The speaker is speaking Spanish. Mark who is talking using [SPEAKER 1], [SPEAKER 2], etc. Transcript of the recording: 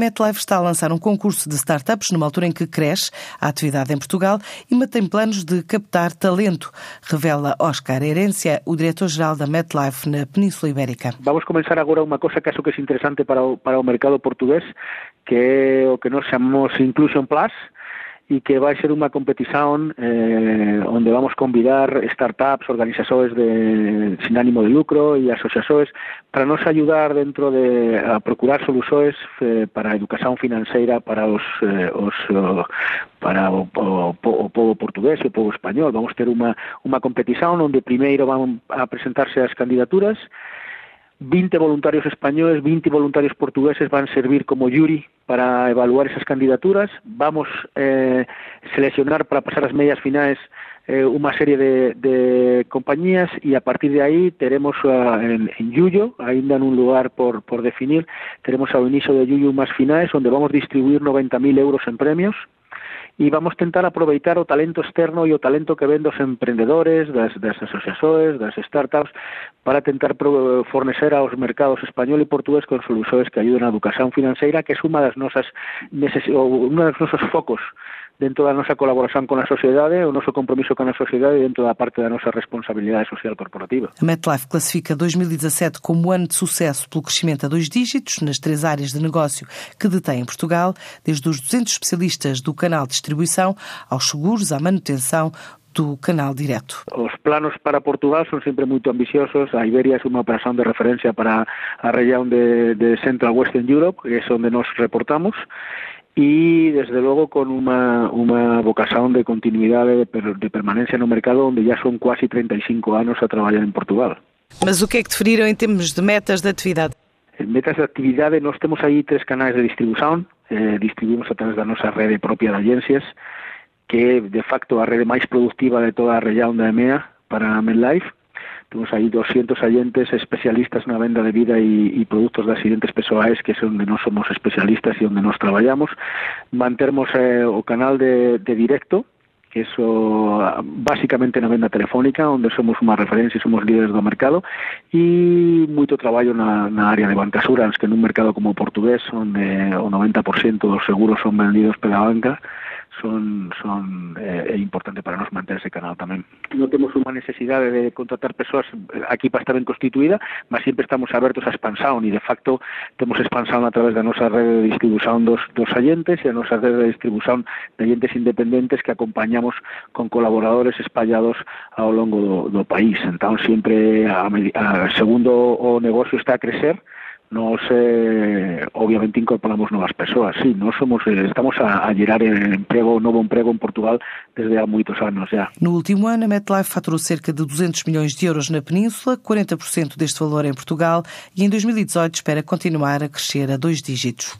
[SPEAKER 1] MetLife está a lançar um concurso de startups numa altura em que cresce a atividade em Portugal e mantém planos de captar talento, revela Oscar Herência, o diretor-geral da MetLife na Península Ibérica.
[SPEAKER 2] Vamos começar agora uma coisa que acho que é interessante para o, para o mercado português, que é o que nós chamamos Inclusion Plus, e que vai ser unha competición eh, onde vamos convidar startups, organizaxoes de, sin ánimo de lucro e asociaxoes para nos ayudar dentro de a procurar soluxoes eh, para a educación financeira para os, eh, os eh, para o, o, o povo portugués e o povo español. Vamos ter unha, unha competición onde primeiro van a presentarse as candidaturas 20 voluntarios españoles, 20 voluntarios portugueses van a servir como jury para evaluar esas candidaturas. Vamos a eh, seleccionar para pasar las medias finales eh, una serie de, compañías y a partir de ahí tenemos uh, en, en Yuyo, ainda en un lugar por, por definir, tenemos al inicio de Yuyo más finales donde vamos a distribuir 90.000 euros en premios e vamos tentar aproveitar o talento externo e o talento que ven dos emprendedores, das, das asociações, das startups, para tentar fornecer aos mercados español e portugués con solucións que ayuden a educación financeira, que é unha das nosas, un ou unha dos nosos focos dentro da nosa colaboración con a sociedade, o noso compromiso con a sociedade e dentro da parte da nosa responsabilidade social corporativa.
[SPEAKER 1] A MetLife classifica 2017 como ano de sucesso pelo crescimento a dois dígitos nas três áreas de negócio que detém em Portugal, desde os 200 especialistas do canal de distribuição aos seguros, à manutenção, do canal direto.
[SPEAKER 2] Os planos para Portugal son sempre moito ambiciosos. A Iberia é unha operación de referencia para a región de, de Central Western Europe, que é onde nos reportamos y desde luego con una, una vocación de continuidad de, de permanencia no mercado onde já son quase 35 anos a trabalhar en Portugal.
[SPEAKER 1] Mas o que é que definiram em termos de metas de atividade?
[SPEAKER 2] Metas de actividade, nós temos aí tres canais de distribución, eh, distribuímos a través da nosa rede propia de agencias, que é de facto a rede máis productiva de toda a región da EMEA para MedLife, Temos aí 200 agentes especialistas na venda de vida e produtos de accidentes pessoais que é onde nós somos especialistas e onde nós traballamos mantermos eh, o canal de, de directo que eso básicamente na venda telefónica, onde somos unha referencia e somos líderes do mercado, e moito traballo na, na área de bancasuras, que nun mercado como portugués, onde o 90% dos seguros son vendidos pela banca, son son eh, é importante para nos manter ese canal tamén. Non temos unha necesidade de contratar persoas aquí para estar ben constituída, mas sempre estamos abertos a expansão e de facto temos expansão a través da nosa rede de distribución dos, dos agentes e a nosa rede de distribución de agentes independentes que acompañamos con colaboradores espallados ao longo do, do país. Entón, sempre, a, a, segundo o negocio está a crecer, nos eh, obviamente incorporamos novas persoas, sí, nós somos eh, estamos a, a gerar emprego, novo emprego en Portugal desde há moitos anos já.
[SPEAKER 1] No último ano, a MetLife faturou cerca de 200 milhões de euros na Península, 40% deste valor em Portugal e em 2018 espera continuar a crescer a dois dígitos.